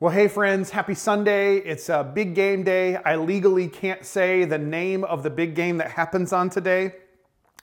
Well, hey, friends, happy Sunday. It's a big game day. I legally can't say the name of the big game that happens on today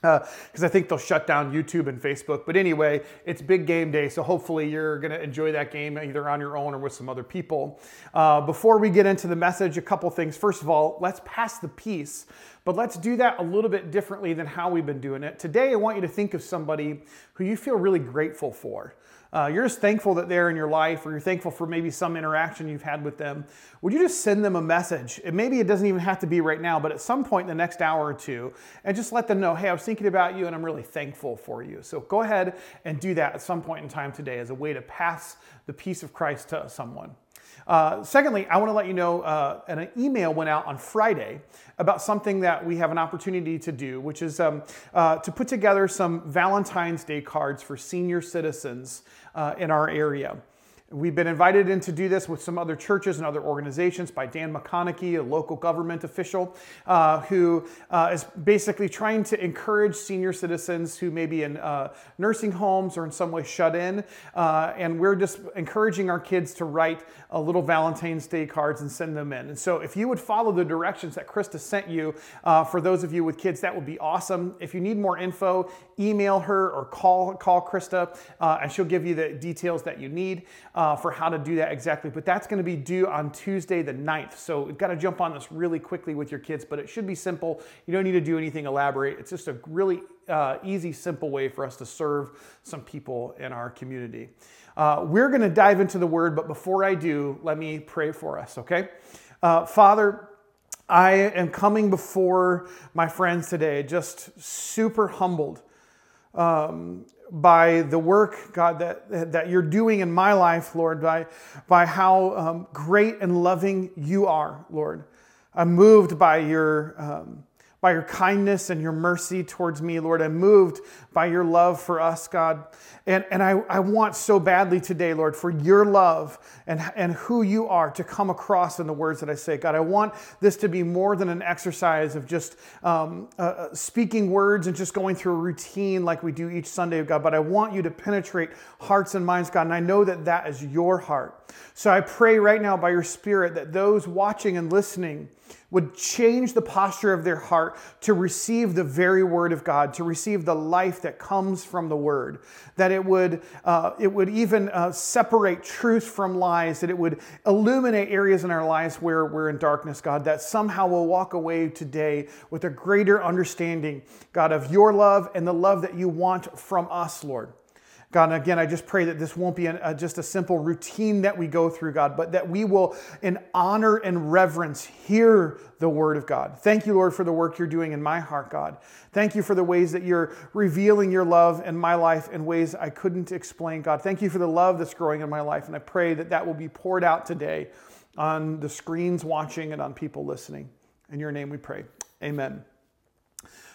because uh, I think they'll shut down YouTube and Facebook. But anyway, it's big game day, so hopefully you're going to enjoy that game either on your own or with some other people. Uh, before we get into the message, a couple things. First of all, let's pass the peace, but let's do that a little bit differently than how we've been doing it. Today, I want you to think of somebody who you feel really grateful for uh, you're just thankful that they're in your life or you're thankful for maybe some interaction you've had with them, would you just send them a message? And maybe it doesn't even have to be right now, but at some point in the next hour or two, and just let them know, hey, I was thinking about you and I'm really thankful for you. So go ahead and do that at some point in time today as a way to pass the peace of Christ to someone. Uh, secondly, I want to let you know uh, an email went out on Friday about something that we have an opportunity to do, which is um, uh, to put together some Valentine's Day cards for senior citizens uh, in our area. We've been invited in to do this with some other churches and other organizations by Dan McConaughey, a local government official, uh, who uh, is basically trying to encourage senior citizens who may be in uh, nursing homes or in some way shut in. Uh, and we're just encouraging our kids to write a little Valentine's Day cards and send them in. And so if you would follow the directions that Krista sent you uh, for those of you with kids, that would be awesome. If you need more info, email her or call, call Krista, uh, and she'll give you the details that you need uh, for how to do that exactly. But that's going to be due on Tuesday the 9th. So you've got to jump on this really quickly with your kids, but it should be simple. You don't need to do anything elaborate. It's just a really uh, easy, simple way for us to serve some people in our community. Uh, we're going to dive into the word, but before I do, let me pray for us, okay? Uh, Father, I am coming before my friends today just super humbled um, by the work, God, that, that you're doing in my life, Lord, by, by how um, great and loving you are, Lord. I'm moved by your. Um, by your kindness and your mercy towards me, Lord. I'm moved by your love for us, God. And, and I, I want so badly today, Lord, for your love and, and who you are to come across in the words that I say. God, I want this to be more than an exercise of just um, uh, uh speaking words and just going through a routine like we do each Sunday, God, but I want you to penetrate hearts and minds, God. And I know that that is your heart. So I pray right now by your Spirit that those watching and listening, would change the posture of their heart to receive the very word of God, to receive the life that comes from the word, that it would, uh, it would even uh, separate truth from lies, that it would illuminate areas in our lives where we're in darkness, God, that somehow we'll walk away today with a greater understanding, God, of your love and the love that you want from us, Lord. God, and again, I just pray that this won't be an, uh, just a simple routine that we go through, God, but that we will, in honor and reverence, hear the word of God. Thank you, Lord, for the work you're doing in my heart, God. Thank you for the ways that you're revealing your love in my life in ways I couldn't explain, God. Thank you for the love that's growing in my life, and I pray that that will be poured out today on the screens watching and on people listening. In your name we pray. Amen.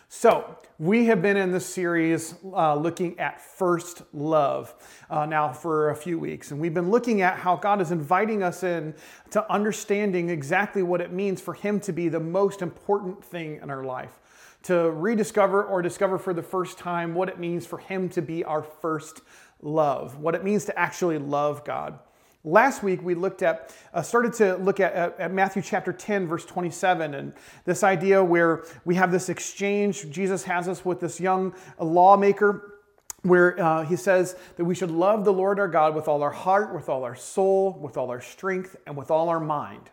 So, we have been in this series uh, looking at first love uh, now for a few weeks, and we've been looking at how God is inviting us in to understanding exactly what it means for Him to be the most important thing in our life, to rediscover or discover for the first time what it means for Him to be our first love, what it means to actually love God. Last week we looked at, uh, started to look at, at, at, Matthew chapter 10, verse 27, and this idea where we have this exchange Jesus has us with this young lawmaker, where uh, he says that we should love the Lord our God with all our heart, with all our soul, with all our strength, and with all our mind.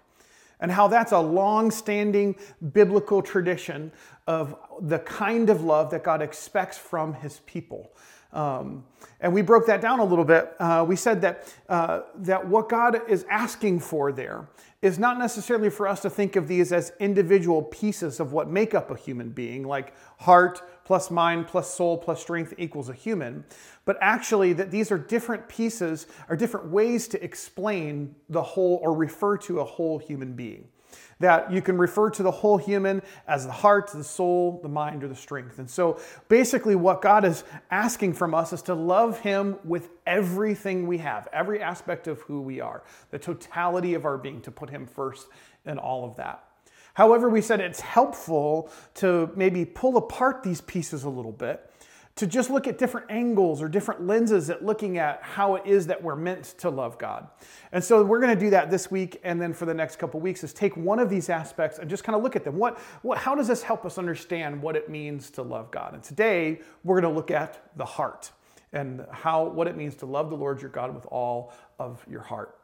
And how that's a long standing biblical tradition of the kind of love that God expects from his people. Um, and we broke that down a little bit. Uh, we said that, uh, that what God is asking for there is not necessarily for us to think of these as individual pieces of what make up a human being, like heart plus mind plus soul plus strength equals a human, but actually that these are different pieces, are different ways to explain the whole or refer to a whole human being that you can refer to the whole human as the heart, the soul, the mind, or the strength. And so basically, what God is asking from us is to love Him with everything we have, every aspect of who we are, the totality of our being, to put Him first in all of that. However, we said it's helpful to maybe pull apart these pieces a little bit to just look at different angles or different lenses at looking at how it is that we're meant to love God. And so we're going to do that this week and then for the next couple weeks is take one of these aspects and just kind of look at them. What, what how does this help us understand what it means to love God? And today we're going to look at the heart and how what it means to love the Lord your God with all of your heart.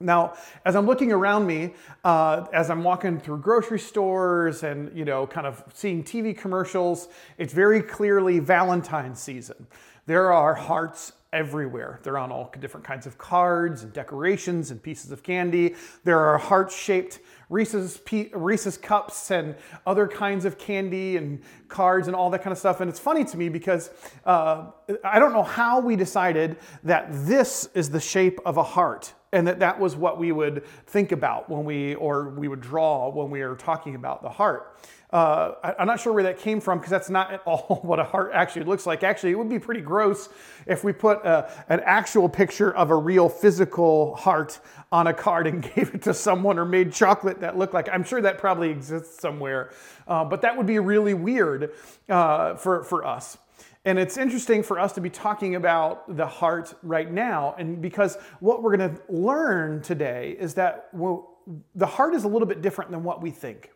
Now, as I'm looking around me, uh, as I'm walking through grocery stores and you know, kind of seeing TV commercials, it's very clearly Valentine's season. There are hearts everywhere. They're on all different kinds of cards and decorations and pieces of candy. There are heart-shaped Reese's, Reese's cups and other kinds of candy and cards and all that kind of stuff. And it's funny to me because uh, I don't know how we decided that this is the shape of a heart and that that was what we would think about when we or we would draw when we are talking about the heart uh, I, am not sure where that came from because that's not at all what a heart actually looks like. Actually, it would be pretty gross if we put a, uh, an actual picture of a real physical heart on a card and gave it to someone or made chocolate that looked like. I'm sure that probably exists somewhere, uh, but that would be really weird uh, for, for us. And it's interesting for us to be talking about the heart right now, and because what we're going to learn today is that the heart is a little bit different than what we think.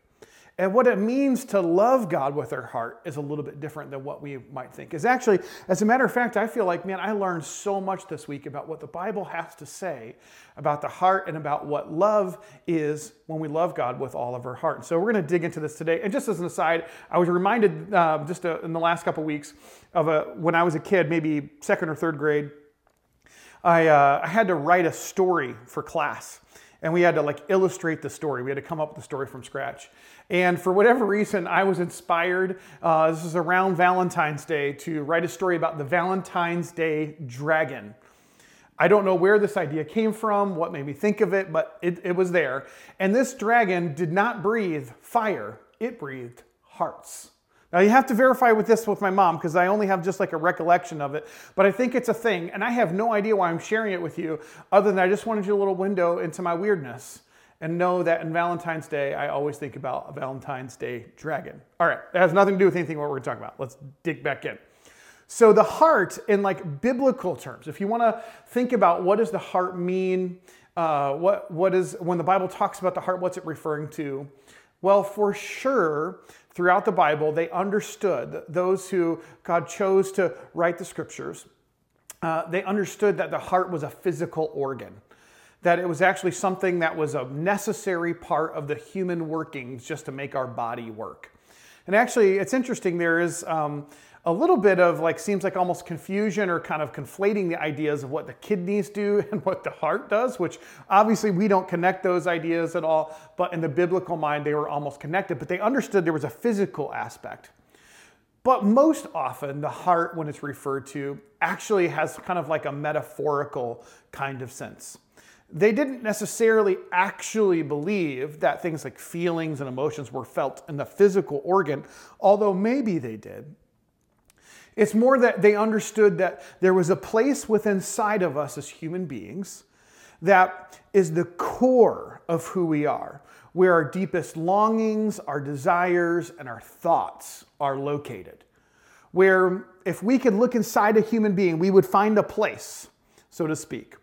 And what it means to love God with our heart is a little bit different than what we might think. Is actually, as a matter of fact, I feel like, man, I learned so much this week about what the Bible has to say about the heart and about what love is when we love God with all of our heart. So we're going to dig into this today. And just as an aside, I was reminded uh, just uh, in the last couple weeks of a, when I was a kid, maybe second or third grade, I, uh, I had to write a story for class and we had to like illustrate the story. We had to come up with the story from scratch. And for whatever reason, I was inspired. Uh, this is around Valentine's Day to write a story about the Valentine's Day dragon. I don't know where this idea came from, what made me think of it, but it, it was there. And this dragon did not breathe fire, it breathed hearts. Now you have to verify with this with my mom because I only have just like a recollection of it, but I think it's a thing and I have no idea why I'm sharing it with you other than I just wanted you a little window into my weirdness and know that in Valentine's Day, I always think about a Valentine's Day dragon. All right, that has nothing to do with anything what we're talking about. Let's dig back in. So the heart in like biblical terms, if you want to think about what does the heart mean, uh, what, what is, when the Bible talks about the heart, what's it referring to? Well, for sure, throughout the Bible, they understood, those who God chose to write the scriptures, uh, they understood that the heart was a physical organ, that it was actually something that was a necessary part of the human workings just to make our body work. And actually, it's interesting, there is um, a little bit of like seems like almost confusion or kind of conflating the ideas of what the kidneys do and what the heart does, which obviously we don't connect those ideas at all, but in the biblical mind they were almost connected, but they understood there was a physical aspect. But most often the heart when it's referred to actually has kind of like a metaphorical kind of sense. They didn't necessarily actually believe that things like feelings and emotions were felt in the physical organ, although maybe they did. It's more that they understood that there was a place within inside of us as human beings that is the core of who we are, where our deepest longings, our desires, and our thoughts are located. Where if we could look inside a human being, we would find a place, so to speak,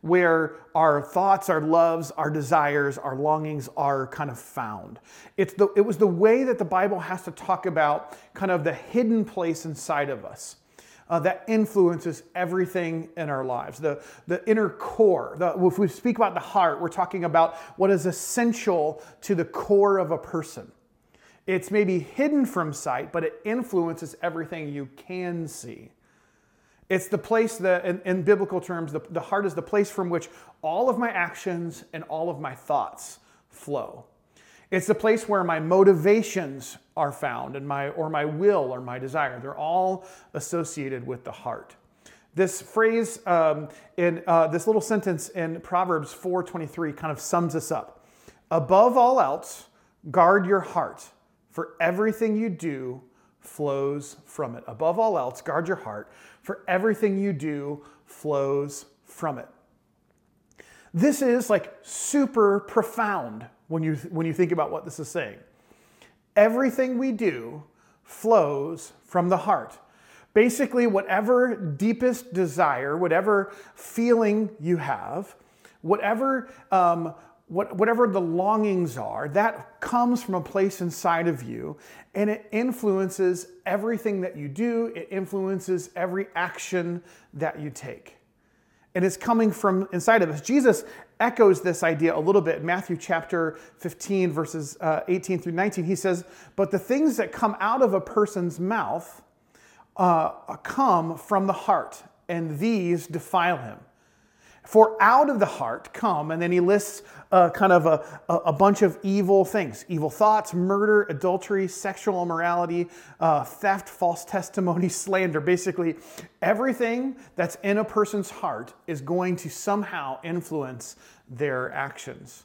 where our thoughts, our loves, our desires, our longings are kind of found. It's the, it was the way that the Bible has to talk about kind of the hidden place inside of us. Uh, that influences everything in our lives. The, the inner core, the, if we speak about the heart, we're talking about what is essential to the core of a person. It's maybe hidden from sight, but it influences everything you can see. It's the place that, in, in biblical terms, the, the heart is the place from which all of my actions and all of my thoughts flow. It's the place where my motivations are found and my or my will or my desire. They're all associated with the heart. This phrase um, in uh, this little sentence in Proverbs 4:23 kind of sums this up. Above all else, guard your heart, for everything you do flows from it. Above all else, guard your heart, for everything you do flows from it. This is like super profound when you, when you think about what this is saying. Everything we do flows from the heart. Basically, whatever deepest desire, whatever feeling you have, whatever, um, what, whatever the longings are, that comes from a place inside of you and it influences everything that you do, it influences every action that you take. And it's coming from inside of us. Jesus echoes this idea a little bit in Matthew chapter 15, verses uh, 18 through 19. He says, But the things that come out of a person's mouth, uh, come from the heart, and these defile him. For out of the heart come, and then he lists uh, kind of a, a, bunch of evil things evil thoughts, murder, adultery, sexual immorality, uh, theft, false testimony, slander. Basically, everything that's in a person's heart is going to somehow influence their actions.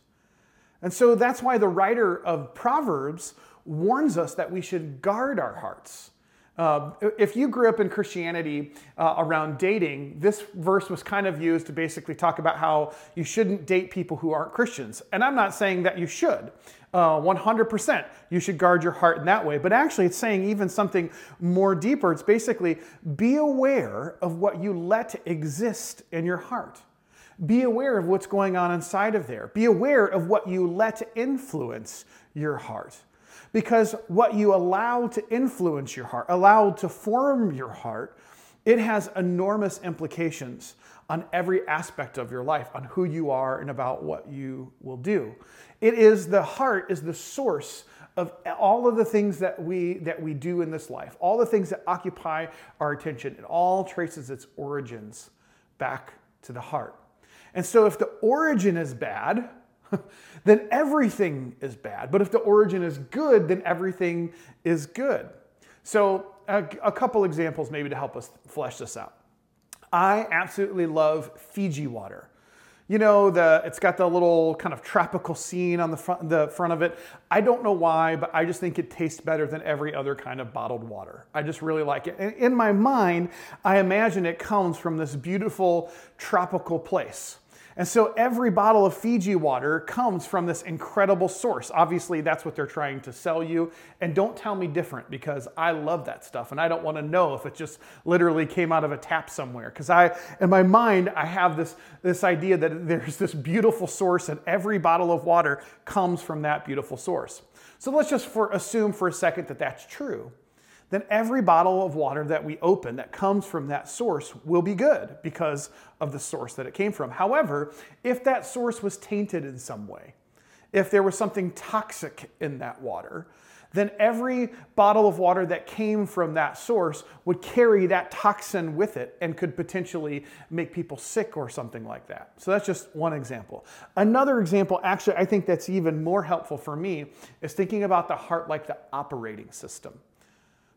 And so that's why the writer of Proverbs warns us that we should guard our hearts. Uh, if you grew up in Christianity uh, around dating, this verse was kind of used to basically talk about how you shouldn't date people who aren't Christians. And I'm not saying that you should. Uh, 100% you should guard your heart in that way. But actually, it's saying even something more deeper. It's basically be aware of what you let exist in your heart. Be aware of what's going on inside of there. Be aware of what you let influence your heart. Because what you allow to influence your heart, allow to form your heart, it has enormous implications on every aspect of your life, on who you are and about what you will do. It is the heart is the source of all of the things that we that we do in this life, all the things that occupy our attention. It all traces its origins back to the heart. And so if the origin is bad, then everything is bad. But if the origin is good, then everything is good. So, a, a, couple examples maybe to help us flesh this out. I absolutely love Fiji water. You know, the, it's got the little kind of tropical scene on the front, the front of it. I don't know why, but I just think it tastes better than every other kind of bottled water. I just really like it. And in my mind, I imagine it comes from this beautiful tropical place. And so every bottle of Fiji water comes from this incredible source. Obviously, that's what they're trying to sell you. And don't tell me different because I love that stuff and I don't want to know if it just literally came out of a tap somewhere. Because I, in my mind, I have this, this idea that there's this beautiful source and every bottle of water comes from that beautiful source. So let's just for, assume for a second that that's true then every bottle of water that we open that comes from that source will be good because of the source that it came from. However, if that source was tainted in some way, if there was something toxic in that water, then every bottle of water that came from that source would carry that toxin with it and could potentially make people sick or something like that. So that's just one example. Another example, actually, I think that's even more helpful for me, is thinking about the heart like the operating system.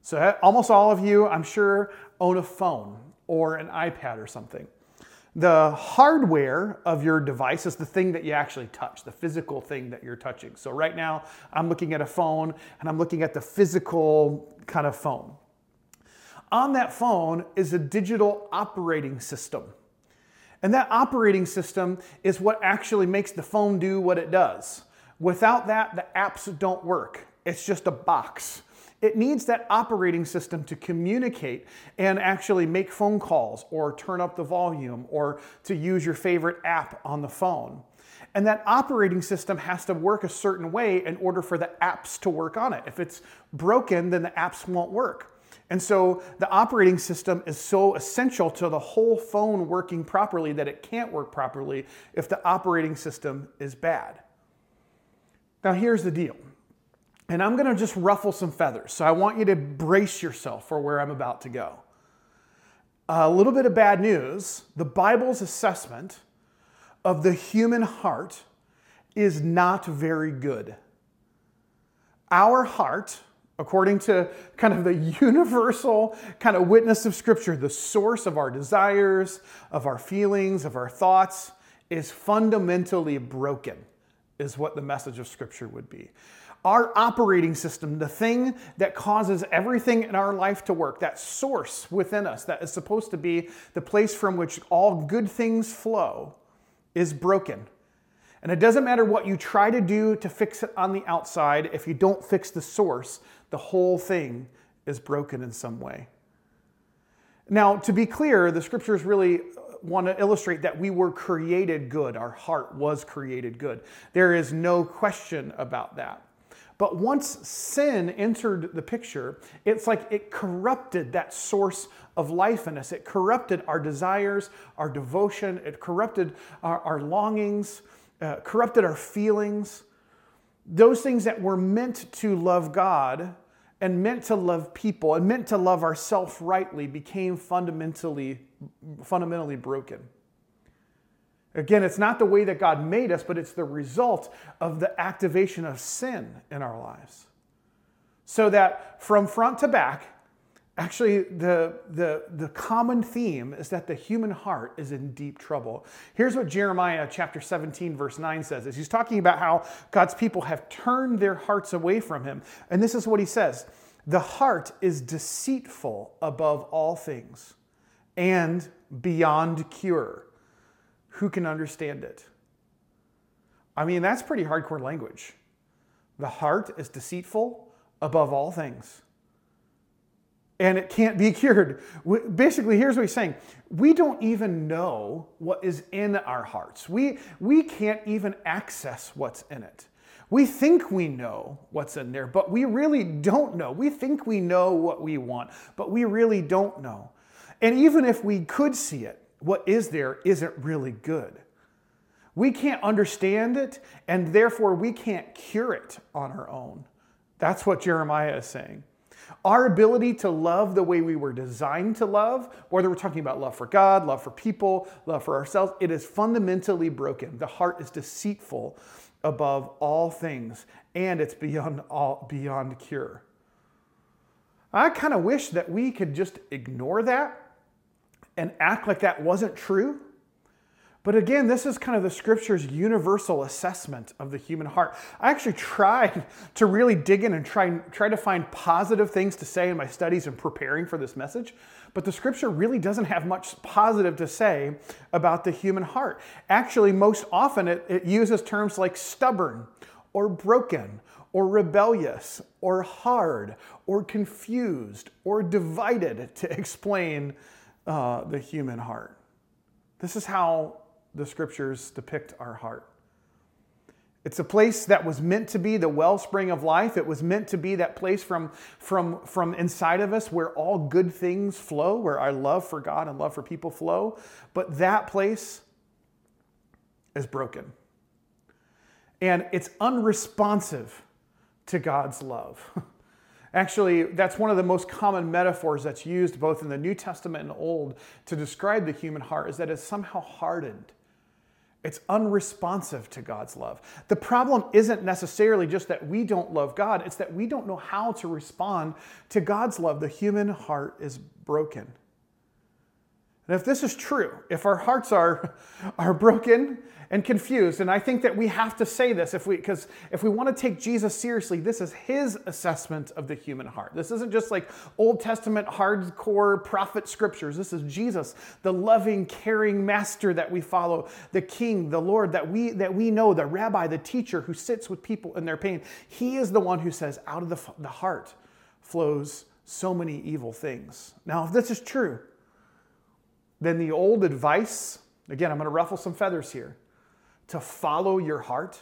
So, almost all of you, I'm sure, own a phone or an iPad or something. The hardware of your device is the thing that you actually touch, the physical thing that you're touching. So, right now, I'm looking at a phone and I'm looking at the physical kind of phone. On that phone is a digital operating system. And that operating system is what actually makes the phone do what it does. Without that, the apps don't work. It's just a box. It needs that operating system to communicate and actually make phone calls or turn up the volume or to use your favorite app on the phone. And that operating system has to work a certain way in order for the apps to work on it. If it's broken, then the apps won't work. And so the operating system is so essential to the whole phone working properly that it can't work properly if the operating system is bad. Now, here's the deal and I'm going to just ruffle some feathers. So I want you to brace yourself for where I'm about to go. A little bit of bad news the Bible's assessment of the human heart is not very good. Our heart, according to kind of the universal kind of witness of Scripture, the source of our desires, of our feelings, of our thoughts, is fundamentally broken, is what the message of Scripture would be our operating system, the thing that causes everything in our life to work, that source within us that is supposed to be the place from which all good things flow, is broken. And it doesn't matter what you try to do to fix it on the outside, if you don't fix the source, the whole thing is broken in some way. Now, to be clear, the scriptures really uh, want to illustrate that we were created good. Our heart was created good. There is no question about that. But once sin entered the picture, it's like it corrupted that source of life in us. It corrupted our desires, our devotion, it corrupted our, our longings, uh, corrupted our feelings. Those things that were meant to love God and meant to love people and meant to love ourselves rightly became fundamentally, fundamentally broken. Again, it's not the way that God made us, but it's the result of the activation of sin in our lives. So that from front to back, actually, the, the, the common theme is that the human heart is in deep trouble. Here's what Jeremiah chapter 17, verse 9 says. Is he's talking about how God's people have turned their hearts away from him. And this is what he says The heart is deceitful above all things and beyond cure who can understand it? I mean, that's pretty hardcore language. The heart is deceitful above all things. And it can't be cured. Basically, here's what he's saying we don't even know what is in our hearts, we, we can't even access what's in it. We think we know what's in there, but we really don't know. We think we know what we want, but we really don't know. And even if we could see it, what is there isn't really good. We can't understand it, and therefore we can't cure it on our own. That's what Jeremiah is saying. Our ability to love the way we were designed to love, whether we're talking about love for God, love for people, love for ourselves, it is fundamentally broken. The heart is deceitful above all things, and it's beyond all beyond cure. I kind of wish that we could just ignore that and act like that wasn't true. But again, this is kind of the scripture's universal assessment of the human heart. I actually tried to really dig in and try, try to find positive things to say in my studies and preparing for this message, but the scripture really doesn't have much positive to say about the human heart. Actually, most often it, it uses terms like stubborn or broken or rebellious or hard or confused or divided to explain uh, the human heart. This is how the scriptures depict our heart. It's a place that was meant to be the wellspring of life. It was meant to be that place from, from, from inside of us where all good things flow, where our love for God and love for people flow. But that place is broken. And it's unresponsive to God's love. Actually, that's one of the most common metaphors that's used both in the New Testament and Old to describe the human heart is that it's somehow hardened. It's unresponsive to God's love. The problem isn't necessarily just that we don't love God, it's that we don't know how to respond to God's love. The human heart is broken. And if this is true, if our hearts are, are broken and confused, and I think that we have to say this if we because if we want to take Jesus seriously, this is his assessment of the human heart. This isn't just like Old Testament hardcore prophet scriptures. This is Jesus, the loving, caring master that we follow, the king, the Lord that we that we know, the rabbi, the teacher who sits with people in their pain. He is the one who says, out of the, the heart flows so many evil things. Now, if this is true, then the old advice, again, I'm going to ruffle some feathers here, to follow your heart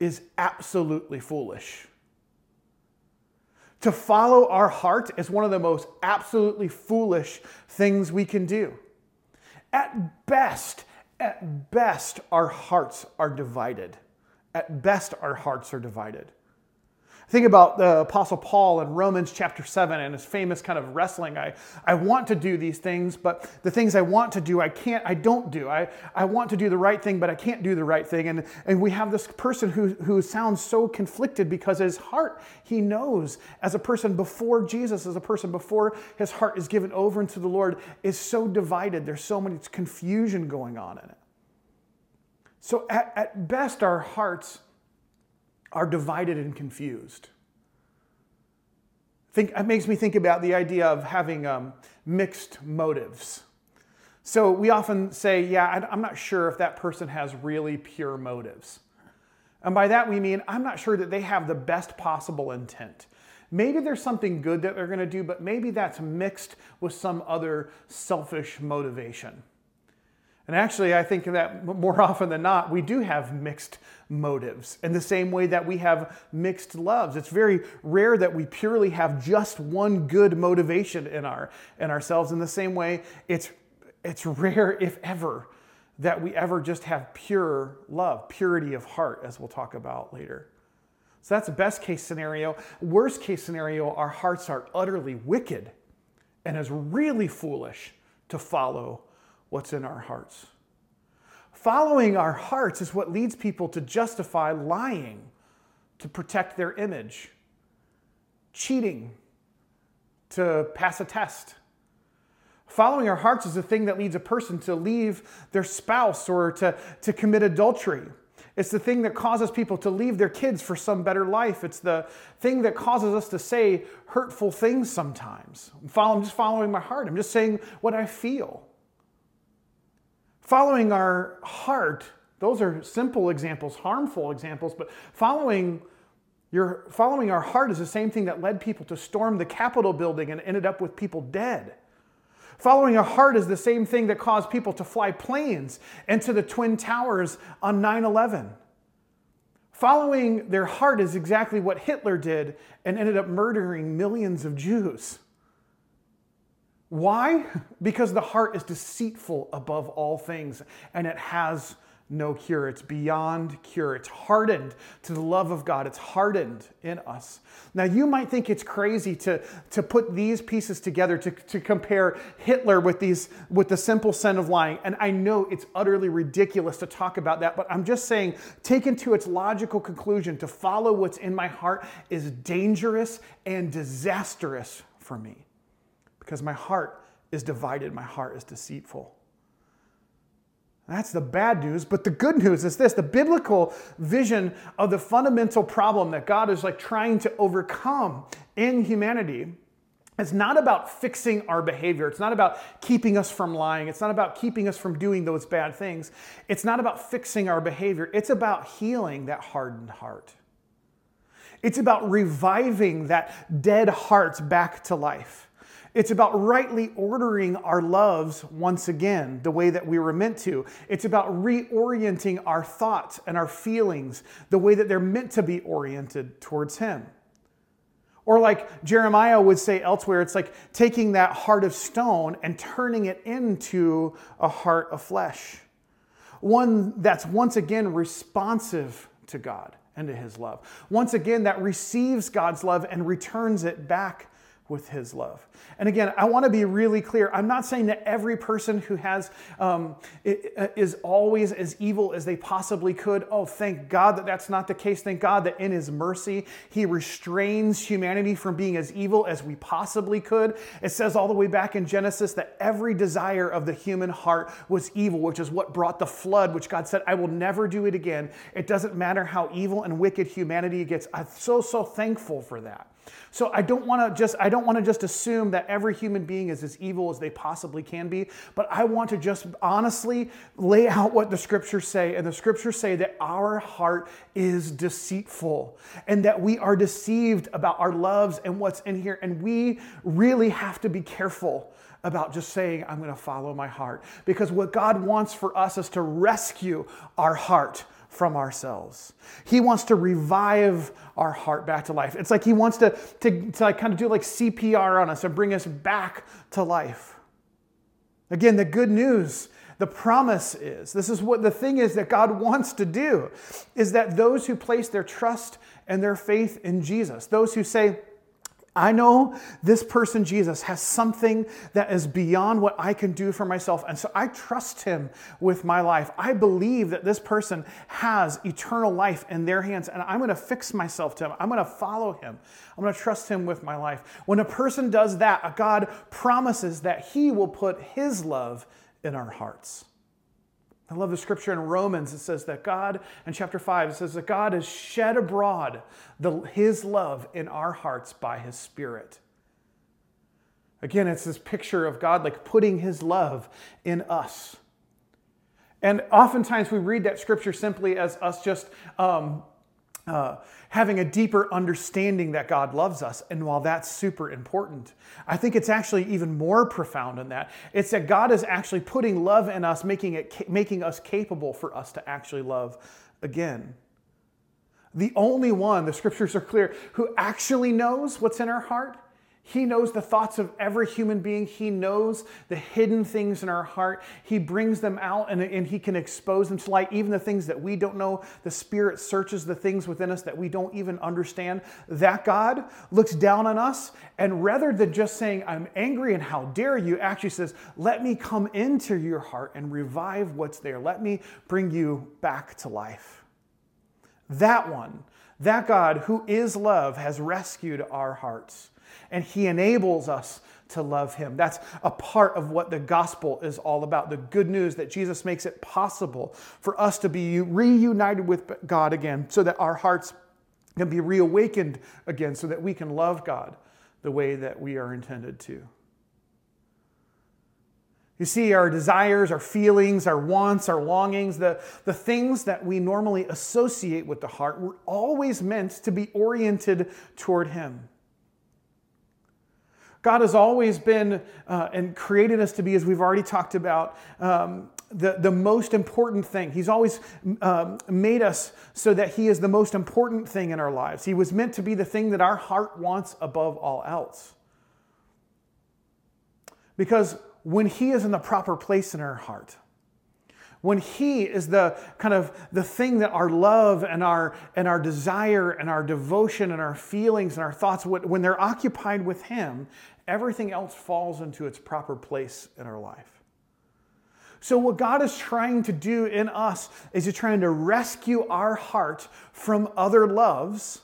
is absolutely foolish. To follow our heart is one of the most absolutely foolish things we can do. At best, at best, our hearts are divided. At best, our hearts are divided. Think about the Apostle Paul in Romans chapter 7 and his famous kind of wrestling. I, I want to do these things, but the things I want to do, I can't, I don't do. I, I want to do the right thing, but I can't do the right thing. And, and we have this person who, who sounds so conflicted because his heart, he knows as a person before Jesus, as a person before his heart is given over into the Lord, is so divided. There's so much confusion going on in it. So at, at best, our hearts are divided and confused. Think, it makes me think about the idea of having um, mixed motives. So we often say, yeah, I'm not sure if that person has really pure motives. And by that we mean, I'm not sure that they have the best possible intent. Maybe there's something good that they're going to do, but maybe that's mixed with some other selfish motivation. And actually, I think that more often than not, we do have mixed motives in the same way that we have mixed loves. It's very rare that we purely have just one good motivation in, our, in ourselves. In the same way, it's, it's rare, if ever, that we ever just have pure love, purity of heart, as we'll talk about later. So that's the best case scenario. Worst case scenario, our hearts are utterly wicked and is really foolish to follow what's in our hearts. Following our hearts is what leads people to justify lying to protect their image, cheating to pass a test. Following our hearts is the thing that leads a person to leave their spouse or to, to commit adultery. It's the thing that causes people to leave their kids for some better life. It's the thing that causes us to say hurtful things sometimes. I'm just following my heart. I'm just saying what I feel. Following our heart, those are simple examples, harmful examples, but following your following our heart is the same thing that led people to storm the Capitol building and ended up with people dead. Following our heart is the same thing that caused people to fly planes into the Twin Towers on 9 11. Following their heart is exactly what Hitler did and ended up murdering millions of Jews. Why? Because the heart is deceitful above all things and it has no cure. It's beyond cure. It's hardened to the love of God. It's hardened in us. Now, you might think it's crazy to, to put these pieces together to, to compare Hitler with, these, with the simple sin of lying. And I know it's utterly ridiculous to talk about that, but I'm just saying, taken to its logical conclusion, to follow what's in my heart is dangerous and disastrous for me because my heart is divided, my heart is deceitful. That's the bad news. But the good news is this the biblical vision of the fundamental problem that God is like trying to overcome in humanity. It's not about fixing our behavior. It's not about keeping us from lying. It's not about keeping us from doing those bad things. It's not about fixing our behavior. It's about healing that hardened heart. It's about reviving that dead heart back to life. It's about rightly ordering our loves once again, the way that we were meant to. It's about reorienting our thoughts and our feelings the way that they're meant to be oriented towards Him. Or, like Jeremiah would say elsewhere, it's like taking that heart of stone and turning it into a heart of flesh. One that's once again responsive to God and to His love. Once again, that receives God's love and returns it back with his love. And again, I want to be really clear. I'm not saying that every person who has um, is always as evil as they possibly could. Oh, thank God that that's not the case. Thank God that in his mercy, he restrains humanity from being as evil as we possibly could. It says all the way back in Genesis that every desire of the human heart was evil, which is what brought the flood, which God said, I will never do it again. It doesn't matter how evil and wicked humanity gets. I'm so, so thankful for that. So I don't want to just I don't want to just assume that every human being is as evil as they possibly can be, but I want to just honestly lay out what the scriptures say and the scriptures say that our heart is deceitful and that we are deceived about our loves and what's in here and we really have to be careful about just saying, I'm going to follow my heart. Because what God wants for us is to rescue our heart from ourselves. He wants to revive our heart back to life. It's like he wants to, to, to like kind of do like CPR on us and bring us back to life. Again, the good news, the promise is this is what the thing is that God wants to do is that those who place their trust and their faith in Jesus, those who say, I know this person, Jesus, has something that is beyond what I can do for myself. And so I trust him with my life. I believe that this person has eternal life in their hands, and I'm going to fix myself to him. I'm going to follow him. I'm going to trust him with my life. When a person does that, God promises that he will put his love in our hearts. I love the scripture in Romans. It says that God, in chapter 5, it says that God has shed abroad the, his love in our hearts by his Spirit. Again, it's this picture of God like putting his love in us. And oftentimes we read that scripture simply as us just um, uh, having a deeper understanding that God loves us. And while that's super important, I think it's actually even more profound than that. It's that God is actually putting love in us, making, it, making us capable for us to actually love again. The only one, the scriptures are clear, who actually knows what's in our heart he knows the thoughts of every human being. He knows the hidden things in our heart. He brings them out and, and, He can expose them to light, even the things that we don't know. The Spirit searches the things within us that we don't even understand. That God looks down on us and rather than just saying, I'm angry and how dare you, actually says, Let me come into your heart and revive what's there. Let me bring you back to life. That one, that God who is love, has rescued our hearts and He enables us to love Him. That's a part of what the gospel is all about the good news that Jesus makes it possible for us to be reunited with God again so that our hearts can be reawakened again so that we can love God the way that we are intended to. You see, our desires, our feelings, our wants, our longings, the, the things that we normally associate with the heart were always meant to be oriented toward Him. God has always been uh, and created us to be, as we've already talked about, um, the, the most important thing. He's always um, made us so that He is the most important thing in our lives. He was meant to be the thing that our heart wants above all else. Because when He is in the proper place in our heart, when he is the kind of the thing that our love and our and our desire and our devotion and our feelings and our thoughts when they're occupied with him everything else falls into its proper place in our life. So, what God is trying to do in us is He's trying to rescue our heart from other loves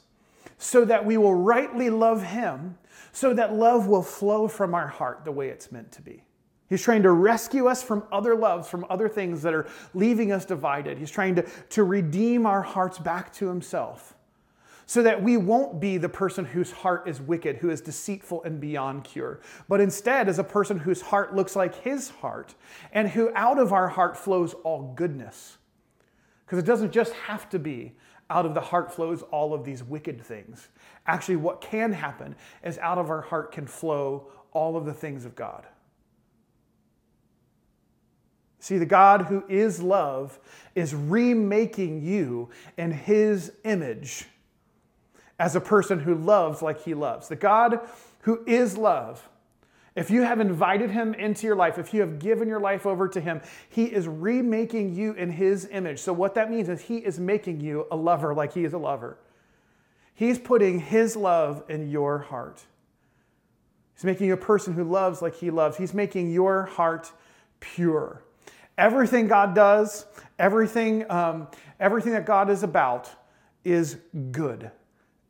so that we will rightly love Him, so that love will flow from our heart the way it's meant to be. He's trying to rescue us from other loves, from other things that are leaving us divided. He's trying to, to redeem our hearts back to Himself so that we won't be the person whose heart is wicked, who is deceitful and beyond cure, but instead as a person whose heart looks like his heart and who out of our heart flows all goodness. Because it doesn't just have to be out of the heart flows all of these wicked things. Actually, what can happen is out of our heart can flow all of the things of God. See, the God who is love is remaking you in his image as a person who loves like he loves. The God who is love. If you have invited him into your life, if you have given your life over to him, he is remaking you in his image. So, what that means is he is making you a lover like he is a lover. He's putting his love in your heart. He's making you a person who loves like he loves. He's making your heart pure. Everything God does, everything, um, everything that God is about is good.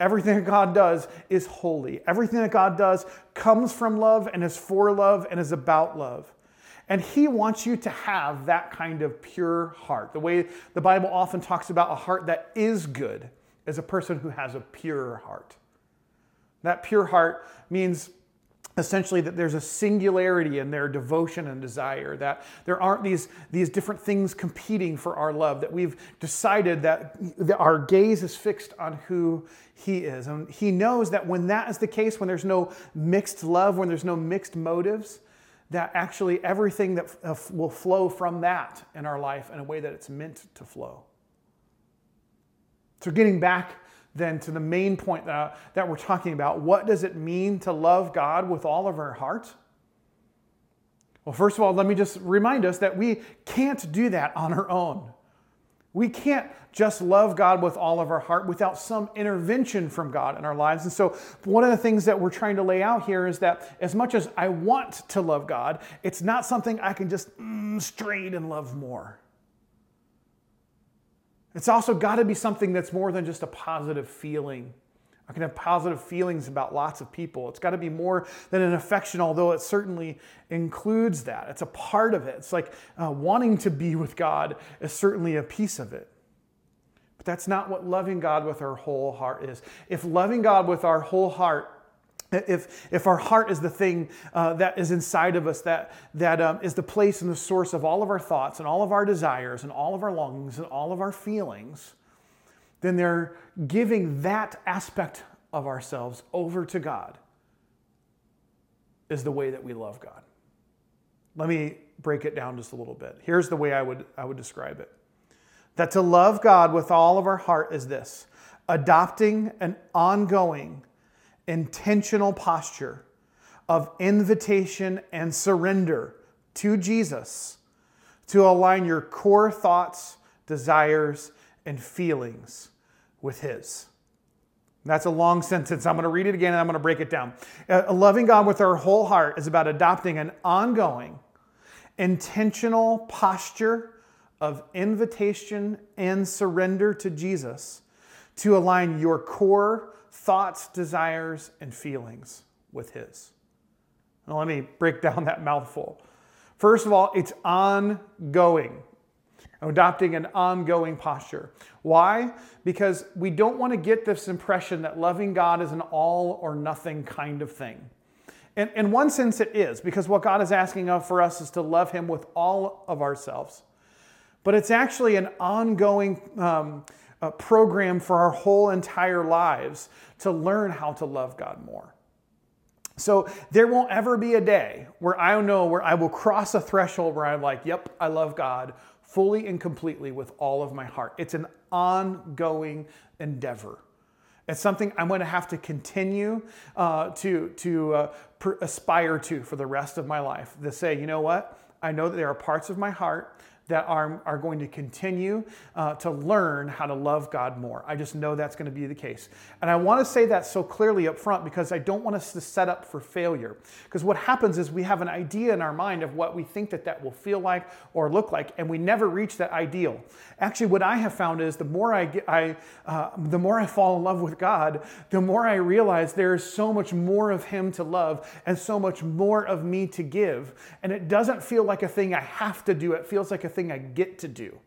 Everything that God does is holy. Everything that God does comes from love and is for love and is about love. And He wants you to have that kind of pure heart. The way the Bible often talks about a heart that is good is a person who has a pure heart. That pure heart means essentially that there's a singularity in their devotion and desire that there aren't these, these different things competing for our love that we've decided that, that our gaze is fixed on who he is. And he knows that when that is the case when there's no mixed love when there's no mixed motives that actually everything that uh, will flow from that in our life in a way that it's meant to flow. So getting back then to the main point that, that we're talking about. What does it mean to love God with all of our heart? Well, first of all, let me just remind us that we can't do that on our own. We can't just love God with all of our heart without some intervention from God in our lives. And so, one of the things that we're trying to lay out here is that as much as I want to love God, it's not something I can just mm, straight and love more. It's also got to be something that's more than just a positive feeling. I can have positive feelings about lots of people. It's got to be more than an affection, although it certainly includes that. It's a part of it. It's like uh, wanting to be with God is certainly a piece of it. But that's not what loving God with our whole heart is. If loving God with our whole heart if, if our heart is the thing uh, that is inside of us, that, that um, is the place and the source of all of our thoughts and all of our desires and all of our longings and all of our feelings, then they're giving that aspect of ourselves over to God is the way that we love God. Let me break it down just a little bit. Here's the way I would, I would describe it that to love God with all of our heart is this adopting an ongoing, intentional posture of invitation and surrender to Jesus to align your core thoughts, desires, and feelings with His. That's a long sentence. I'm going to read it again and I'm going to break it down. Uh, loving God with our whole heart is about adopting an ongoing, intentional posture of invitation and surrender to Jesus to align your core thoughts, desires, and feelings with His. Now, let me break down that mouthful. First of all, it's ongoing adopting an ongoing posture. Why? Because we don't want to get this impression that loving God is an all or nothing kind of thing. And in one sense, it is, because what God is asking of for us is to love Him with all of ourselves. But it's actually an ongoing um, uh, program for our whole entire lives to learn how to love God more. So there won't ever be a day where I know where I will cross a threshold where I'm like, yep, I love God, fully and completely with all of my heart. It's an ongoing endeavor. It's something I'm going to have to continue uh, to, to uh, per- aspire to for the rest of my life. To say, you know what? I know that there are parts of my heart that are, are going to continue uh, to learn how to love God more. I just know that's going to be the case. And I want to say that so clearly up front because I don't want us to set up for failure. Because what happens is we have an idea in our mind of what we think that that will feel like or look like, and we never reach that ideal. Actually, what I have found is the more I, get, I uh, the more I fall in love with God, the more I realize there is so much more of Him to love and so much more of me to give. And it doesn't feel like a thing I have to do. It feels like a thing I get to do.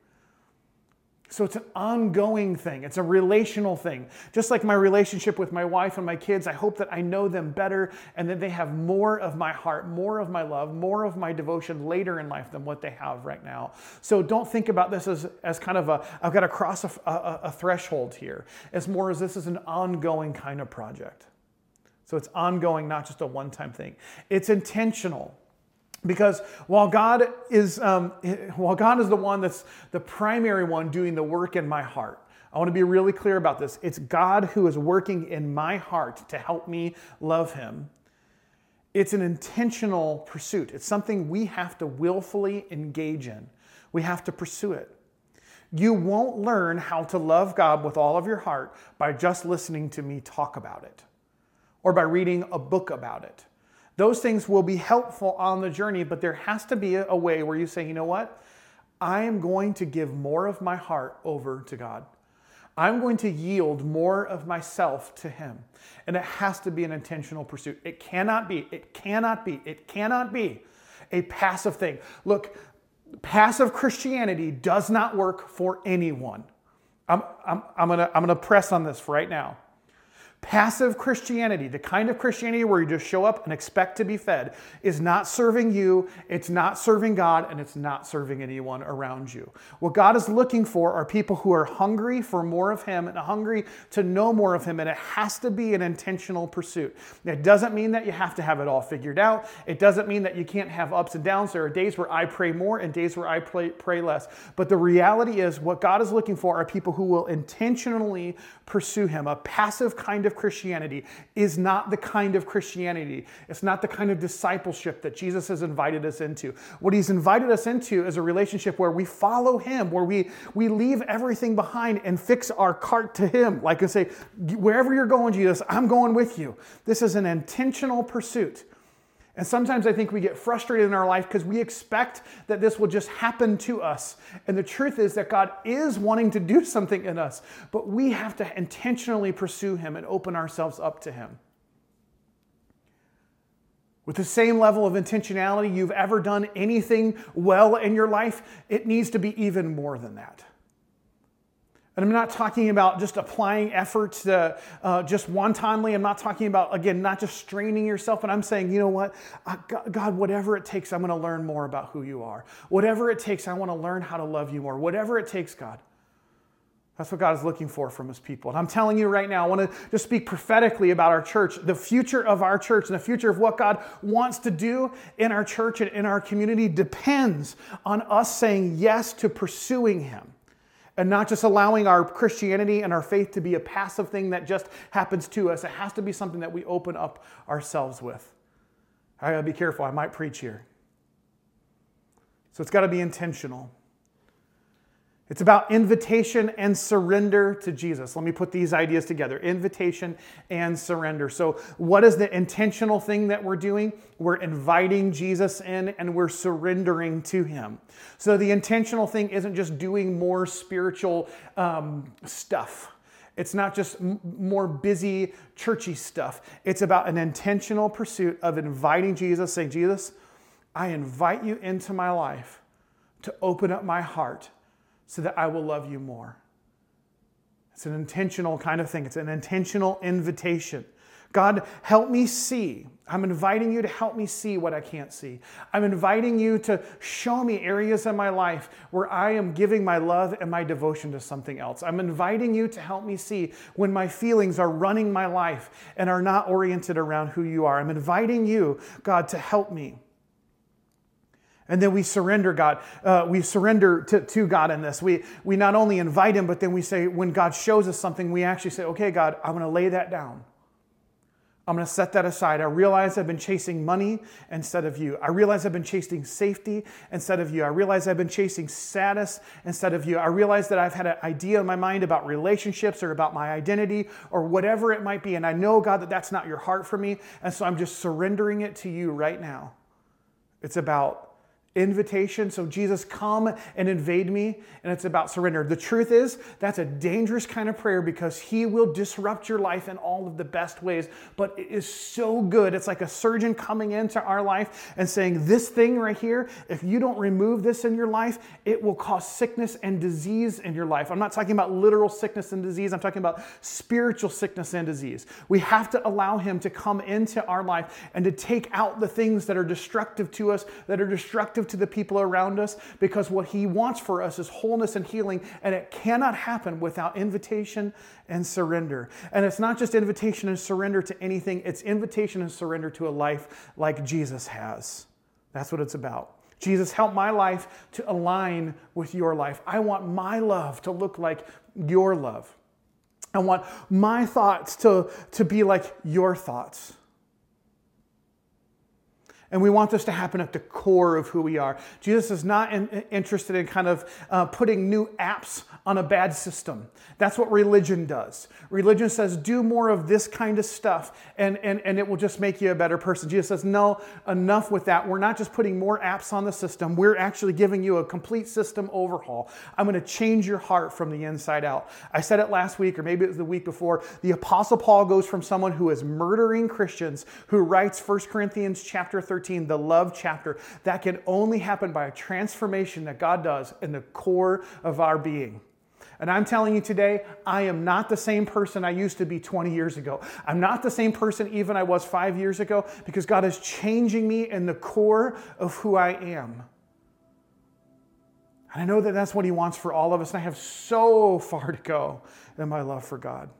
So it's an ongoing thing. It's a relational thing. Just like my relationship with my wife and my kids, I hope that I know them better and that they have more of my heart, more of my love, more of my devotion later in life than what they have right now. So don't think about this as, as kind of a, I've got to cross a, a, a threshold here. As more as this is an ongoing kind of project. So it's ongoing, not just a one time thing. It's intentional. Because while God is um, while God is the one that's the primary one doing the work in my heart, I want to be really clear about this. It's God who is working in my heart to help me love Him. It's an intentional pursuit. It's something we have to willfully engage in. We have to pursue it. You won't learn how to love God with all of your heart by just listening to me talk about it or by reading a book about it those things will be helpful on the journey, but there has to be a way where you say, you know what? I am going to give more of my heart over to God. I'm going to yield more of myself to Him. And it has to be an intentional pursuit. It cannot be, it cannot be, it cannot be a passive thing. Look, passive Christianity does not work for anyone. I'm, I'm, I'm to I'm to press on this right now. Passive Christianity, the kind of Christianity where you just show up and expect to be fed, is not serving you, it's not serving God, and it's not serving anyone around you. What God is looking for are people who are hungry for more of Him and hungry to know more of Him, and it has to be an intentional pursuit. It doesn't mean that you have to have it all figured out. It doesn't mean that you can't have ups and downs. There are days where I pray more and days where I pray, pray less. But the reality is, what God is looking for are people who will intentionally pursue Him. A passive kind of Christianity is not the kind of Christianity. It's not the kind of discipleship that Jesus has invited us into. What he's invited us into is a relationship where we follow him, where we, we leave everything behind and fix our cart to him. Like I say, wherever you're going, Jesus, I'm going with you. This is an intentional pursuit. And sometimes I think we get frustrated in our life because we expect that this will just happen to us. And the truth is that God is wanting to do something in us, but we have to intentionally pursue Him and open ourselves up to Him. With the same level of intentionality you've ever done anything well in your life, it needs to be even more than that. And I'm not talking about just applying efforts to, uh, just wantonly. I'm not talking about, again, not just straining yourself, but I'm saying, you know what? God, whatever it takes, I'm going to learn more about who you are. Whatever it takes, I want to learn how to love you more. Whatever it takes, God. That's what God is looking for from his people. And I'm telling you right now, I want to just speak prophetically about our church, the future of our church, and the future of what God wants to do in our church and in our community depends on us saying yes to pursuing him and not just allowing our Christianity and our faith to be a passive thing that just happens to us. It has to be something that we open up ourselves with. I gotta be careful, I might preach here. So it's gotta be intentional. It's about invitation and surrender to Jesus. Let me put these ideas together invitation and surrender. So, what is the intentional thing that we're doing? We're inviting Jesus in and we're surrendering to Him. So, the intentional thing isn't just doing more spiritual um, stuff. It's not just m- more busy, churchy stuff. It's about an intentional pursuit of inviting Jesus, saying, Jesus, I invite you into my life to open up my heart so that I will love you more. It's an intentional kind of thing, it's an intentional invitation. God, help me see. I'm inviting you to help me see what I can't see. I'm inviting you to show me areas in my life where I am giving my love and my devotion to something else. I'm inviting you to help me see when my feelings are running my life and are not oriented around who you are. I'm inviting you, God, to help me. And then we surrender God. Uh, we surrender to, to God in this. We, we not only invite Him, but then we say, when God shows us something, we actually say, okay, God, I'm going to lay that down. I'm going to set that aside. I realize I've been chasing money instead of you. I realize I've been chasing safety instead of you. I realize I've been chasing status instead of you. I realize that I've had an idea in my mind about relationships or about my identity or whatever it might be. And I know, God, that that's not your heart for me. And so I'm just surrendering it to you right now. It's about invitation. So, Jesus, come and invade me. And it's about surrender. The truth is, that's a dangerous kind of prayer because He will disrupt your life in all of the best ways. But it is so good. It's like a surgeon coming into our life and saying, This thing right here, if you don't remove this in your life, it will cause sickness and disease in your life. I'm not talking about literal sickness and disease, I'm talking about spiritual sickness and disease. We have to allow Him to come into our life and to take out the things that are destructive to us, that are destructive to the people around us because what He wants for us is wholeness and healing, and it cannot happen without invitation and surrender. And it's not just invitation and surrender to anything, it's invitation and surrender to a life like Jesus has. That's what it's about. Jesus, help my life to align with your life. I want my love to look like your love. I want my thoughts to, to be like your thoughts. And we want this to happen at the core of who we are. Jesus is not in, interested in kind of uh, putting new apps on a bad system. That's what religion does. Religion says, do more of this kind of stuff, and, and, and it will just make you a better person. Jesus says, no, enough with that. We're not just putting more apps on the system, we're actually giving you a complete system overhaul. I'm going to change your heart from the inside out. I said it last week, or maybe it was the week before. The Apostle Paul goes from someone who is murdering Christians, who writes 1 Corinthians chapter 13, the love chapter, that can only happen by a transformation that God does in the core of our being. And I'm telling you today, I am not the same person I used to be 20 years ago. I'm not the same person even I was five years ago because God is changing me in the core of who I am. And I know that that's what He wants for all of us. And I have so far to go in my love for God.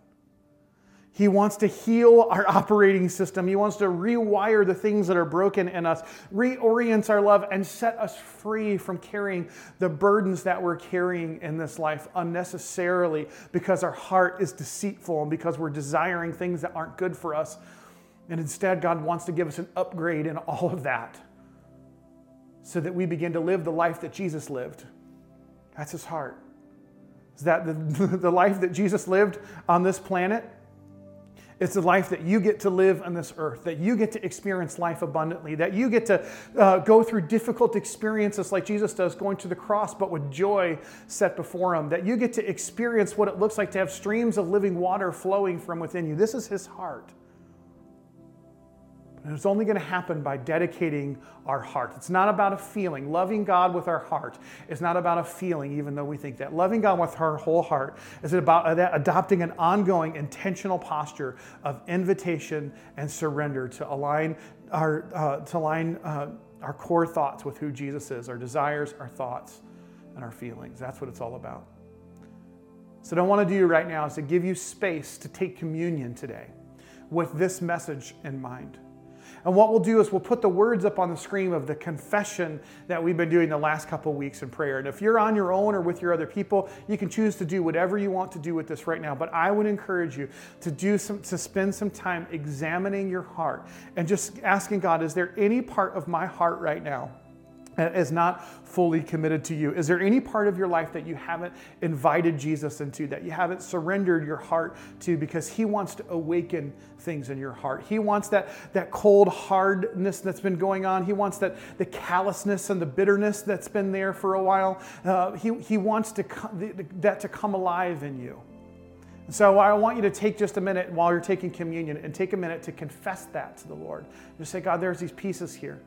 He wants to heal our operating system. He wants to rewire the things that are broken in us, reorient our love, and set us free from carrying the burdens that we're carrying in this life unnecessarily because our heart is deceitful and because we're desiring things that aren't good for us. And instead, God wants to give us an upgrade in all of that so that we begin to live the life that Jesus lived. That's his heart. Is that the, the life that Jesus lived on this planet? It's the life that you get to live on this earth, that you get to experience life abundantly, that you get to uh, go through difficult experiences like Jesus does, going to the cross, but with joy set before him, that you get to experience what it looks like to have streams of living water flowing from within you. This is his heart. And it's only going to happen by dedicating our heart. It's not about a feeling. Loving God with our heart is not about a feeling, even though we think that. Loving God with our whole heart is about adopting an ongoing, intentional posture of invitation and surrender to align our, uh, to align, uh, our core thoughts with who Jesus is, our desires, our thoughts, and our feelings. That's what it's all about. So, what I want to do right now is to give you space to take communion today with this message in mind. And what we'll do is we'll put the words up on the screen of the confession that we've been doing the last couple weeks in prayer. And if you're on your own or with your other people, you can choose to do whatever you want to do with this right now. But I would encourage you to do some to spend some time examining your heart and just asking God, is there any part of my heart right now? Is not fully committed to you? Is there any part of your life that you haven't invited Jesus into, that you haven't surrendered your heart to because he wants to awaken things in your heart? He wants that, that cold hardness that's been going on. He wants that the callousness and the bitterness that's been there for a while. Uh, he, he wants to, that to come alive in you. So I want you to take just a minute while you're taking communion and take a minute to confess that to the Lord. Just say, God, there's these pieces here.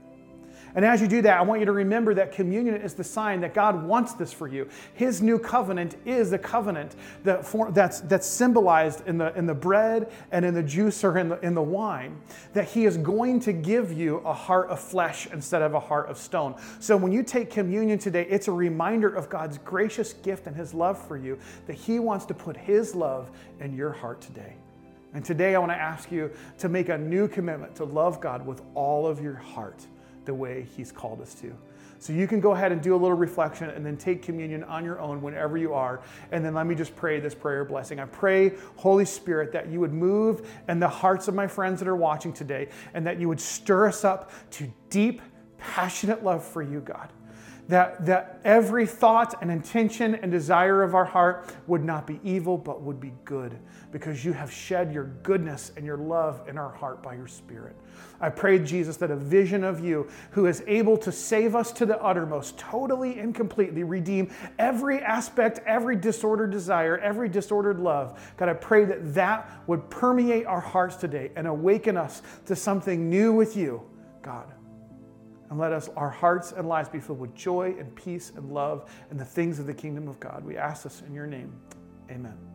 And as you do that, I want you to remember that communion is the sign that God wants this for you. His new covenant is the covenant that for, that's, that's symbolized in the, in the bread and in the juice or in the, in the wine, that He is going to give you a heart of flesh instead of a heart of stone. So when you take communion today, it's a reminder of God's gracious gift and His love for you, that He wants to put His love in your heart today. And today I want to ask you to make a new commitment to love God with all of your heart the way He's called us to. So you can go ahead and do a little reflection and then take communion on your own whenever you are. And then let me just pray this prayer blessing. I pray, Holy Spirit, that you would move in the hearts of my friends that are watching today and that you would stir us up to deep, passionate love for you, God that, that every thought and intention and desire of our heart would not be evil, but would be good, because you have shed your goodness and your love in our heart by your Spirit. I pray, Jesus, that a vision of you who is able to save us to the uttermost, totally and completely redeem every aspect, every disordered desire, every disordered love. God, I pray that that would permeate our hearts today and awaken us to something new with you, God and let us our hearts and lives be filled with joy and peace and love and the things of the kingdom of God. We ask this in your name. Amen.